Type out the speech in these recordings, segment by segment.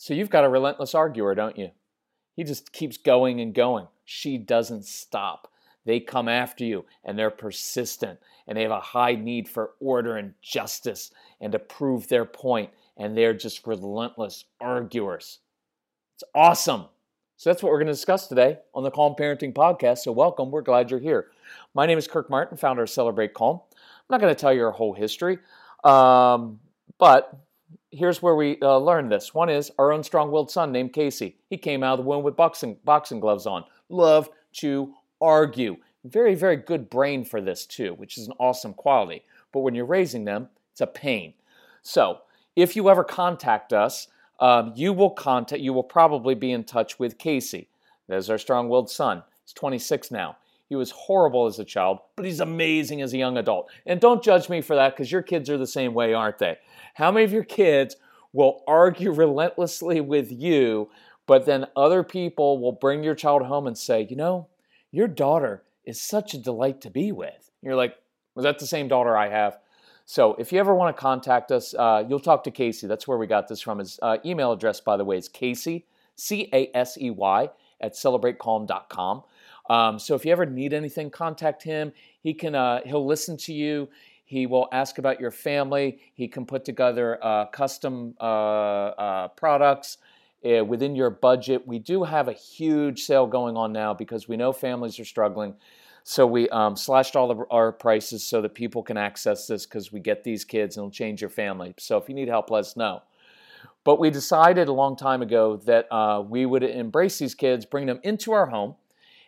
So you've got a relentless arguer, don't you? He just keeps going and going. She doesn't stop. They come after you and they're persistent and they have a high need for order and justice and to prove their point and they're just relentless arguers. It's awesome. So that's what we're going to discuss today on the Calm Parenting Podcast. So welcome. We're glad you're here. My name is Kirk Martin, founder of Celebrate Calm. I'm not going to tell you our whole history, um, but here's where we uh, learned this. One is our own strong-willed son named Casey. He came out of the womb with boxing boxing gloves on. Loved to argue. Very very good brain for this too, which is an awesome quality. But when you're raising them, it's a pain. So if you ever contact us, um, you will contact. You will probably be in touch with Casey. There's our strong-willed son. He's 26 now. He was horrible as a child, but he's amazing as a young adult. And don't judge me for that because your kids are the same way, aren't they? How many of your kids will argue relentlessly with you, but then other people will bring your child home and say, you know, your daughter is such a delight to be with? You're like, was that the same daughter I have? So if you ever want to contact us, uh, you'll talk to Casey. That's where we got this from. His uh, email address, by the way, is Casey, C A S E Y, at celebratecalm.com. Um, so if you ever need anything, contact him. He can uh, he'll listen to you. He will ask about your family. He can put together uh, custom uh, uh products uh, within your budget. We do have a huge sale going on now because we know families are struggling. So we um, slashed all of our prices so that people can access this because we get these kids and it'll change your family. So if you need help, let us know. But we decided a long time ago that uh, we would embrace these kids, bring them into our home.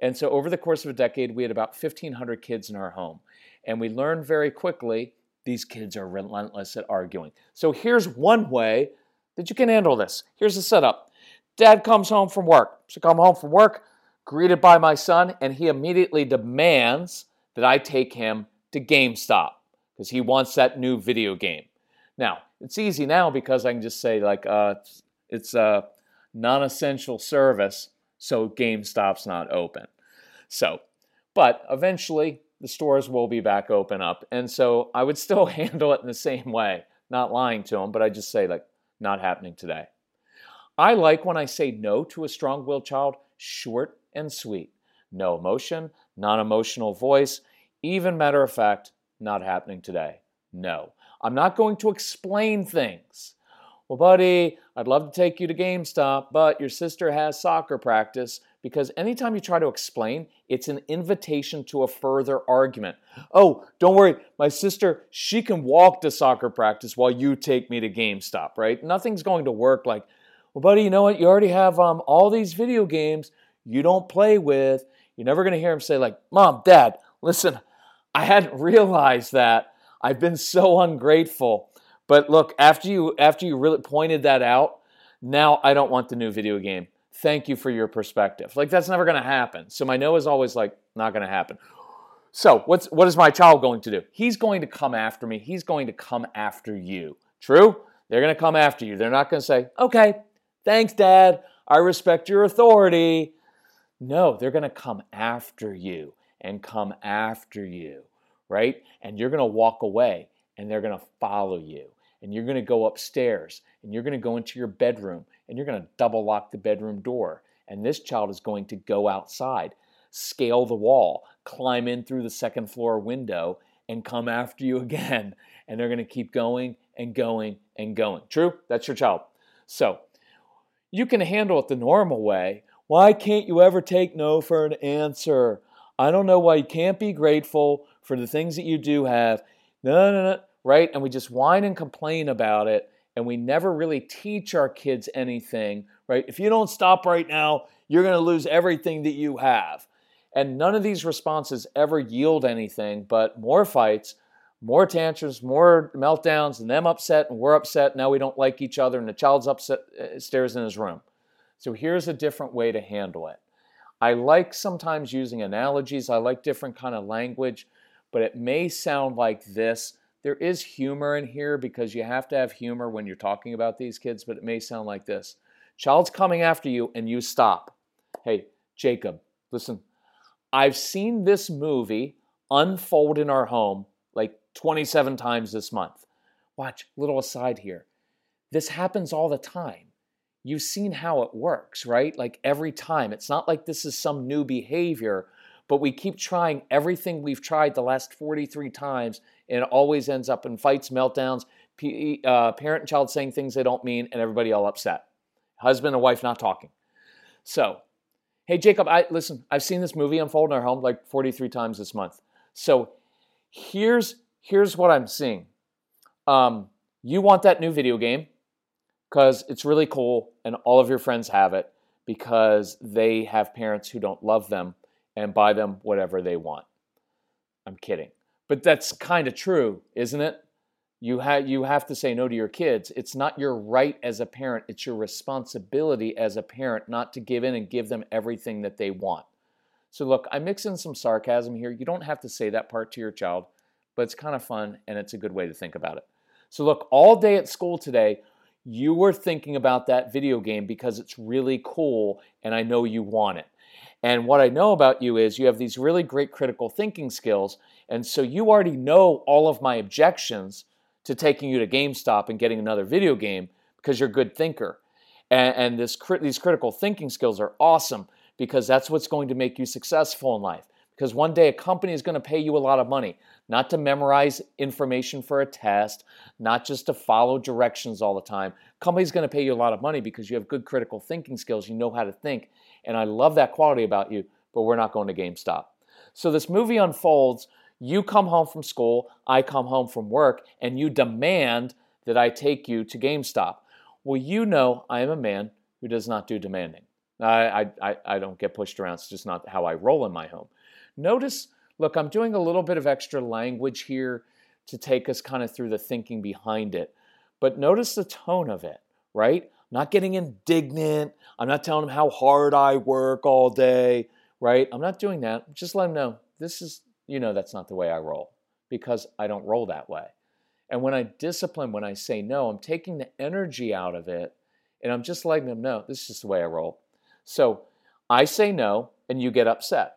And so over the course of a decade, we had about 1,500 kids in our home. And we learned very quickly these kids are relentless at arguing. So here's one way that you can handle this. Here's the setup. Dad comes home from work. So come home from work, greeted by my son, and he immediately demands that I take him to GameStop because he wants that new video game. Now, it's easy now because I can just say, like, uh, it's a non essential service, so GameStop's not open. So, but eventually the stores will be back open up. And so I would still handle it in the same way, not lying to them, but I just say, like, not happening today. I like when I say no to a strong willed child, short and sweet. No emotion, non emotional voice, even matter of fact, not happening today. No. I'm not going to explain things. Well, buddy, I'd love to take you to GameStop, but your sister has soccer practice because anytime you try to explain, it's an invitation to a further argument. Oh, don't worry, my sister, she can walk to soccer practice while you take me to GameStop, right? Nothing's going to work like, well, buddy, you know what? You already have um, all these video games you don't play with. You're never going to hear him say, like, Mom, Dad, listen, I hadn't realized that. I've been so ungrateful. But look, after you after you really pointed that out, Now I don't want the new video game. Thank you for your perspective. Like that's never going to happen. So my no is always like not going to happen. So what's what is my child going to do? He's going to come after me. He's going to come after you. True? They're going to come after you. They're not going to say, "Okay, thanks, Dad. I respect your authority." No, they're going to come after you and come after you, right? And you're going to walk away and they're going to follow you. And you're going to go upstairs and you're going to go into your bedroom and you're going to double lock the bedroom door. And this child is going to go outside, scale the wall, climb in through the second floor window, and come after you again. And they're going to keep going and going and going. True? That's your child. So you can handle it the normal way. Why can't you ever take no for an answer? I don't know why you can't be grateful for the things that you do have. No, no, no, right? And we just whine and complain about it, and we never really teach our kids anything, right? If you don't stop right now, you're going to lose everything that you have. And none of these responses ever yield anything but more fights, more tantrums, more meltdowns, and them upset, and we're upset. Now we don't like each other, and the child's upset, upstairs uh, in his room. So here's a different way to handle it. I like sometimes using analogies. I like different kind of language, but it may sound like this. There is humor in here because you have to have humor when you're talking about these kids, but it may sound like this. Child's coming after you and you stop. Hey, Jacob, listen. I've seen this movie unfold in our home like 27 times this month. Watch, little aside here. This happens all the time you've seen how it works, right? Like every time. It's not like this is some new behavior, but we keep trying everything we've tried the last 43 times, and it always ends up in fights, meltdowns, uh, parent and child saying things they don't mean, and everybody all upset. Husband and wife not talking. So, hey, Jacob, I listen, I've seen this movie unfold in our home like 43 times this month. So, here's here's what I'm seeing. Um, you want that new video game because it's really cool and all of your friends have it because they have parents who don't love them and buy them whatever they want. I'm kidding. But that's kind of true, isn't it? You have you have to say no to your kids. It's not your right as a parent, it's your responsibility as a parent not to give in and give them everything that they want. So look, I mix in some sarcasm here. You don't have to say that part to your child, but it's kind of fun and it's a good way to think about it. So look, all day at school today, you were thinking about that video game because it's really cool and I know you want it. And what I know about you is you have these really great critical thinking skills. And so you already know all of my objections to taking you to GameStop and getting another video game because you're a good thinker. And, and this, these critical thinking skills are awesome because that's what's going to make you successful in life. Because one day a company is going to pay you a lot of money not to memorize information for a test, not just to follow directions all the time. Company's going to pay you a lot of money because you have good critical thinking skills, you know how to think, and I love that quality about you, but we're not going to GameStop. So this movie unfolds, you come home from school, I come home from work, and you demand that I take you to GameStop. Well, you know I am a man who does not do demanding. I, I, I don't get pushed around. It's just not how I roll in my home. Notice Look, I'm doing a little bit of extra language here to take us kind of through the thinking behind it. But notice the tone of it, right? I'm not getting indignant. I'm not telling them how hard I work all day, right? I'm not doing that. Just let them know this is, you know, that's not the way I roll because I don't roll that way. And when I discipline, when I say no, I'm taking the energy out of it and I'm just letting them know this is just the way I roll. So I say no and you get upset.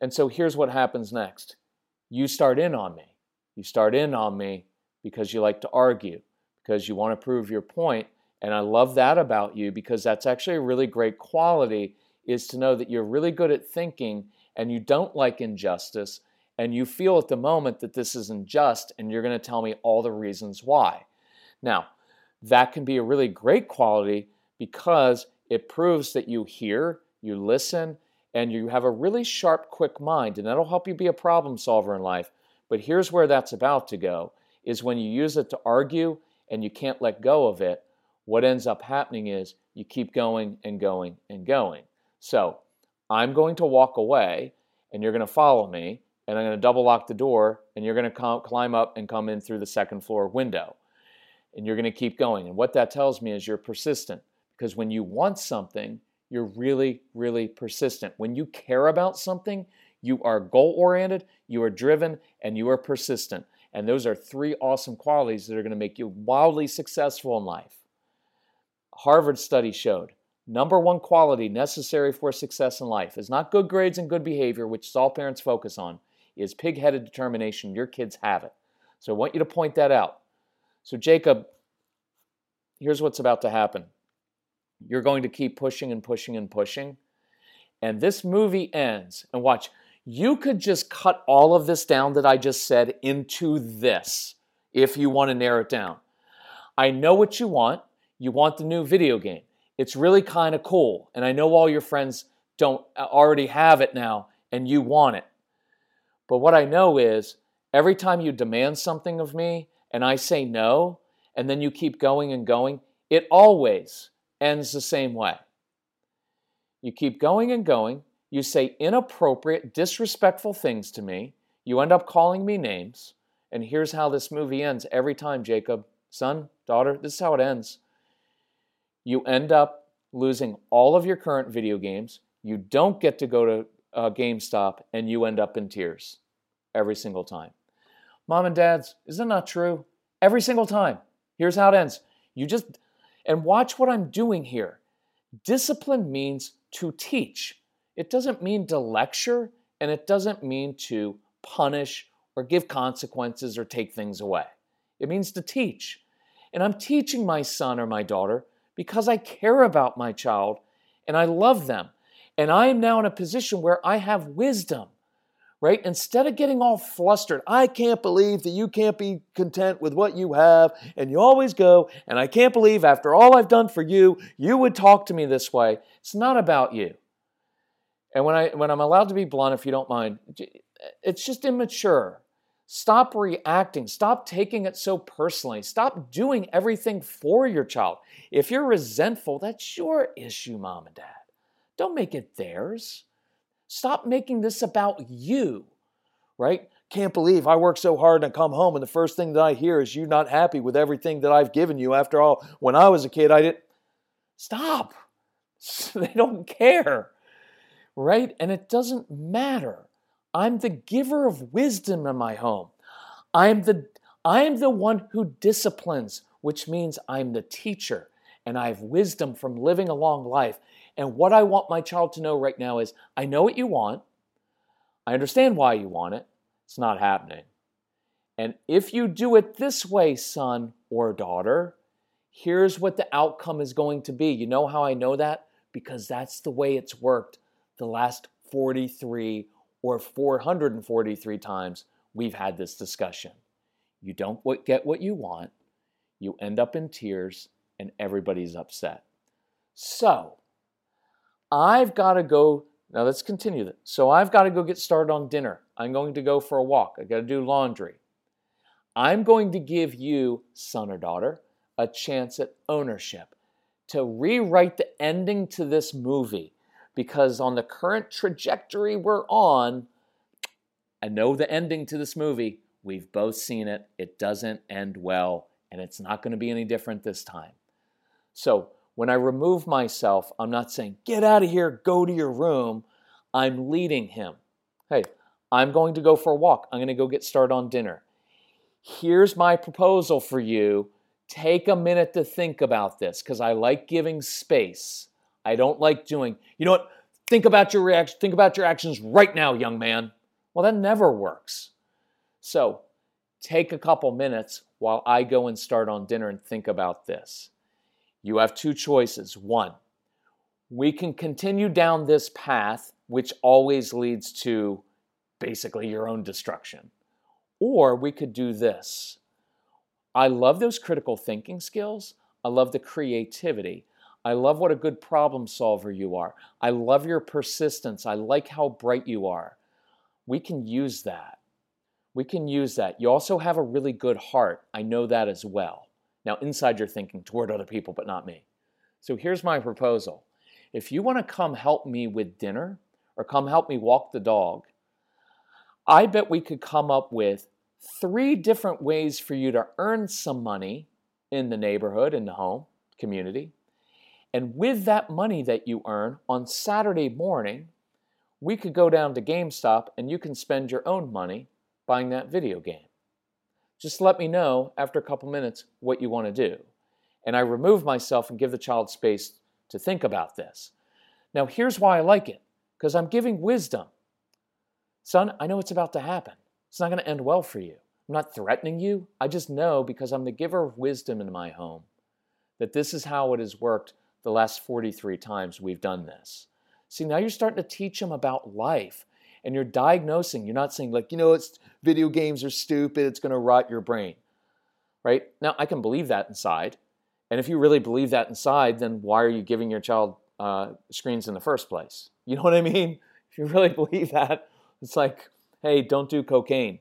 And so here's what happens next you start in on me. You start in on me because you like to argue, because you want to prove your point. And I love that about you because that's actually a really great quality is to know that you're really good at thinking and you don't like injustice and you feel at the moment that this is unjust and you're going to tell me all the reasons why. Now, that can be a really great quality because it proves that you hear, you listen, and you have a really sharp, quick mind, and that'll help you be a problem solver in life. But here's where that's about to go is when you use it to argue and you can't let go of it, what ends up happening is you keep going and going and going. So I'm going to walk away and you're going to follow me and I'm going to double lock the door and you're going to climb up and come in through the second floor window. and you're going to keep going. And what that tells me is you're persistent because when you want something, you're really, really persistent. When you care about something, you are goal oriented, you are driven, and you are persistent. And those are three awesome qualities that are going to make you wildly successful in life. Harvard study showed number one quality necessary for success in life is not good grades and good behavior, which all parents focus on, is pig headed determination. Your kids have it. So I want you to point that out. So, Jacob, here's what's about to happen you're going to keep pushing and pushing and pushing. And this movie ends. And watch, you could just cut all of this down that I just said into this if you want to narrow it down. I know what you want. You want the new video game. It's really kind of cool. And I know all your friends don't uh, already have it now and you want it. But what I know is every time you demand something of me and I say no, and then you keep going and going, it always ends the same way. You keep going and going, you say inappropriate, disrespectful things to me, you end up calling me names, and here's how this movie ends every time, Jacob. Son, daughter, this is how it ends. You end up losing all of your current video games, you don't get to go to uh, GameStop, and you end up in tears every single time. Mom and dads, is that not true? Every single time. Here's how it ends. You just and watch what I'm doing here. Discipline means to teach, it doesn't mean to lecture, and it doesn't mean to punish or give consequences or take things away. It means to teach. And I'm teaching my son or my daughter because I care about my child and I love them. And I am now in a position where I have wisdom right? Instead of getting all flustered, I can't believe that you can't be content with what you have, and you always go, and I can't believe after all I've done for you, you would talk to me this way. It's not about you. And when I when I'm allowed to be blunt, if you don't mind, it's just immature. Stop reacting. Stop taking it so personally. Stop doing everything for your child. If you're resentful, that's your issue, mom and dad. Don't make it theirs. Stop making this about you, right? Can't believe I work so hard and come home and the first thing that I hear is you not happy with everything that I've given you. After all, when I was a kid, I didn't. Stop. they don't care, right? And it doesn't matter. I'm the giver of wisdom in my home. I'm the I'm the one who disciplines, which means I'm the teacher and I have wisdom from living a long life. And what I want my child to know right now is I know what you want. I understand why you want it. It's not happening. And if you do it this way, son or daughter, here's what the outcome is going to be. You know how I know that? Because that's the way it's worked the last 43 or 443 times we've had this discussion. You don't get what you want, you end up in tears, and everybody's upset. So, I've got to go. Now let's continue that. So I've got to go get started on dinner. I'm going to go for a walk. I've got to do laundry. I'm going to give you, son or daughter, a chance at ownership to rewrite the ending to this movie because on the current trajectory we're on, I know the ending to this movie. We've both seen it. It doesn't end well, and it's not going to be any different this time. So when I remove myself, I'm not saying, get out of here, go to your room. I'm leading him. Hey, I'm going to go for a walk. I'm going to go get started on dinner. Here's my proposal for you. Take a minute to think about this because I like giving space. I don't like doing, you know what? Think about your reaction, think about your actions right now, young man. Well, that never works. So take a couple minutes while I go and start on dinner and think about this you have two choices. One, we can continue down this path, which always leads to basically your own destruction. Or we could do this. I love those critical thinking skills. I love the creativity. I love what a good problem solver you are. I love your persistence. I like how bright you are. We can use that. We can use that. You also have a really good heart. I know that as well. Now, inside you're thinking toward other people, but not me. So here's my proposal. If you want to come help me with dinner or come help me walk the dog, I bet we could come up with three different ways for you to earn some money in the neighborhood, in the home, community. And with that money that you earn on Saturday morning, we could go down to GameStop and you can spend your own money buying that video game. Just let me know after a couple minutes what you want to do. And I remove myself and give the child space to think about this. Now, here's why I like it because I'm giving wisdom. Son, I know it's about to happen. It's not going to end well for you. I'm not threatening you. I just know because I'm the giver of wisdom in my home that this is how it has worked the last 43 times we've done this. See, now you're starting to teach them about life and you're diagnosing. You're not saying, like, you know, it's video games are stupid, it's going to rot your brain. Right? Now, I can believe that inside. And if you really believe that inside, then why are you giving your child uh, screens in the first place? You know what I mean? If you really believe that, it's like, hey, don't do cocaine,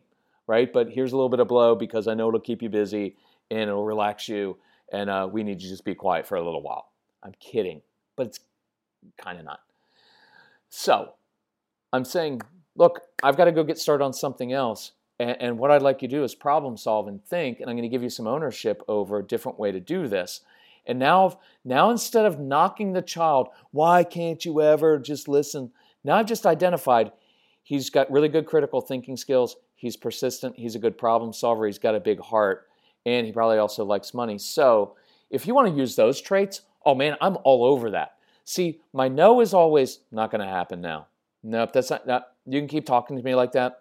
right? But here's a little bit of blow because I know it'll keep you busy and it'll relax you, and uh, we need you to just be quiet for a little while. I'm kidding, but it's kind of not. So I'm saying, look, I've got to go get started on something else. And, and what I'd like you to do is problem solve and think, and I'm going to give you some ownership over a different way to do this. And now, now instead of knocking the child, why can't you ever just listen? Now I've just identified he's got really good critical thinking skills. He's persistent. He's a good problem solver. He's got a big heart. And he probably also likes money. So if you want to use those traits, oh man, I'm all over that. See, my no is always not going to happen now. Nope, that's not, not, you can keep talking to me like that.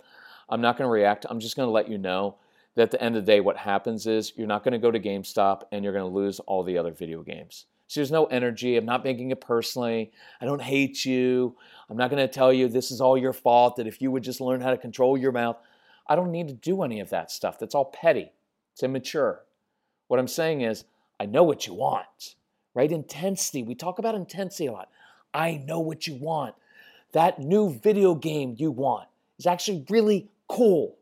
I'm not going to react. I'm just going to let you know that at the end of the day, what happens is you're not going to go to GameStop and you're going to lose all the other video games. So there's no energy. I'm not making it personally. I don't hate you. I'm not going to tell you this is all your fault, that if you would just learn how to control your mouth. I don't need to do any of that stuff. That's all petty. It's immature. What I'm saying is, I know what you want, right? Intensity. We talk about intensity a lot. I know what you want. That new video game you want is actually really cool.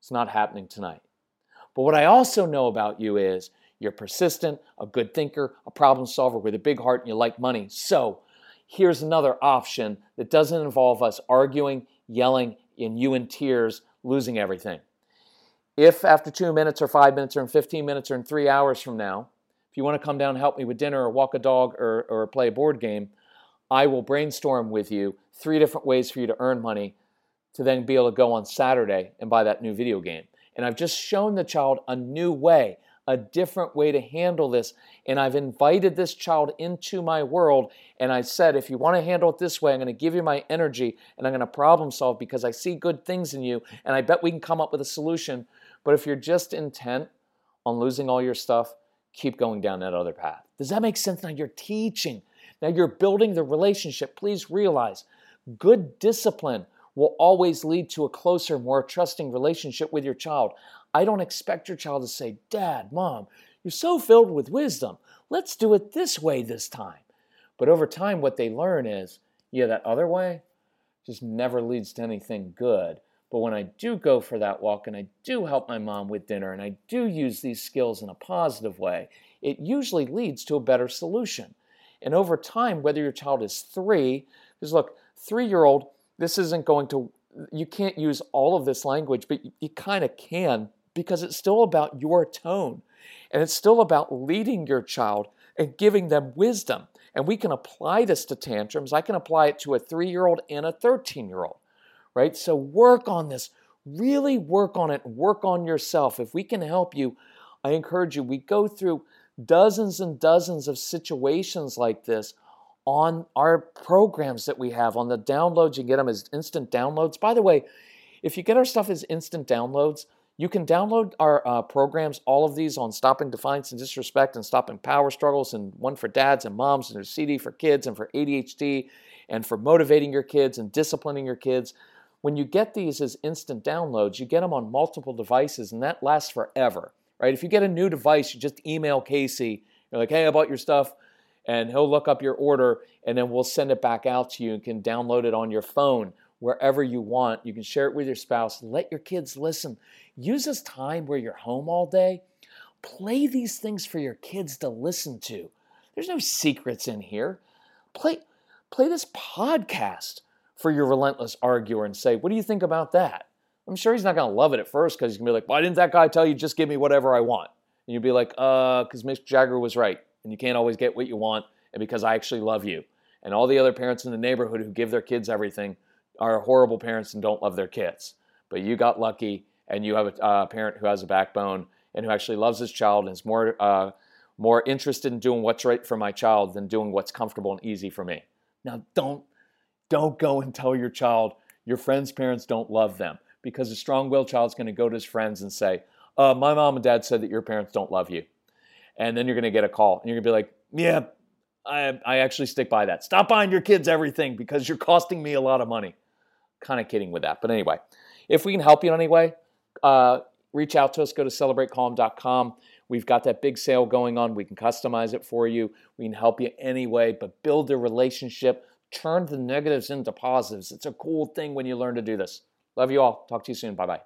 It's not happening tonight. But what I also know about you is you're persistent, a good thinker, a problem solver with a big heart, and you like money. So here's another option that doesn't involve us arguing, yelling, and you in tears, losing everything. If after two minutes or five minutes or in 15 minutes or in three hours from now, you want to come down and help me with dinner or walk a dog or, or play a board game, I will brainstorm with you three different ways for you to earn money to then be able to go on Saturday and buy that new video game. And I've just shown the child a new way, a different way to handle this. And I've invited this child into my world. And I said, if you want to handle it this way, I'm going to give you my energy and I'm going to problem solve because I see good things in you. And I bet we can come up with a solution. But if you're just intent on losing all your stuff, keep going down that other path. Does that make sense? Now you're teaching. Now you're building the relationship. Please realize good discipline will always lead to a closer, more trusting relationship with your child. I don't expect your child to say, Dad, Mom, you're so filled with wisdom. Let's do it this way this time. But over time, what they learn is, yeah, that other way just never leads to anything good. But when I do go for that walk and I do help my mom with dinner and I do use these skills in a positive way, it usually leads to a better solution. And over time, whether your child is three, because look, three year old, this isn't going to, you can't use all of this language, but you, you kind of can because it's still about your tone. And it's still about leading your child and giving them wisdom. And we can apply this to tantrums. I can apply it to a three year old and a 13 year old, right? So work on this. Really work on it. Work on yourself. If we can help you, I encourage you. We go through dozens and dozens of situations like this on our programs that we have on the downloads. You get them as instant downloads. By the way, if you get our stuff as instant downloads, you can download our uh, programs, all of these on stopping defiance and disrespect and stopping power struggles, and one for dads and moms, and there's CD for kids and for ADHD and for motivating your kids and disciplining your kids. When you get these as instant downloads, you get them on multiple devices, and that lasts forever, right? If you get a new device, you just email Casey. You're like, hey, I bought your stuff and he'll look up your order and then we'll send it back out to you. You can download it on your phone wherever you want. You can share it with your spouse. Let your kids listen. Use this time where you're home all day. Play these things for your kids to listen to. There's no secrets in here. Play, play this podcast for your relentless arguer and say, What do you think about that? I'm sure he's not going to love it at first because he's going to be like, Why didn't that guy tell you just give me whatever I want? And you'll be like, uh, because Mick Jagger was right, and you can't always get what you want, and because I actually love you. And all the other parents in the neighborhood who give their kids everything are horrible parents and don't love their kids. But you got lucky, and you have a uh, parent who has a backbone and who actually loves his child and is more uh, more interested in doing what's right for my child than doing what's comfortable and easy for me. Now, don't don't go and tell your child your friends' parents don't love them because a strong-willed child is going to go to his friends and say, uh, "My mom and dad said that your parents don't love you," and then you're going to get a call and you're going to be like, "Yeah, I, I actually stick by that. Stop buying your kids everything because you're costing me a lot of money." Kind of kidding with that, but anyway, if we can help you in any way, uh, reach out to us. Go to celebratecalm.com. We've got that big sale going on. We can customize it for you. We can help you anyway, but build a relationship. Turn the negatives into positives. It's a cool thing when you learn to do this. Love you all. Talk to you soon. Bye bye.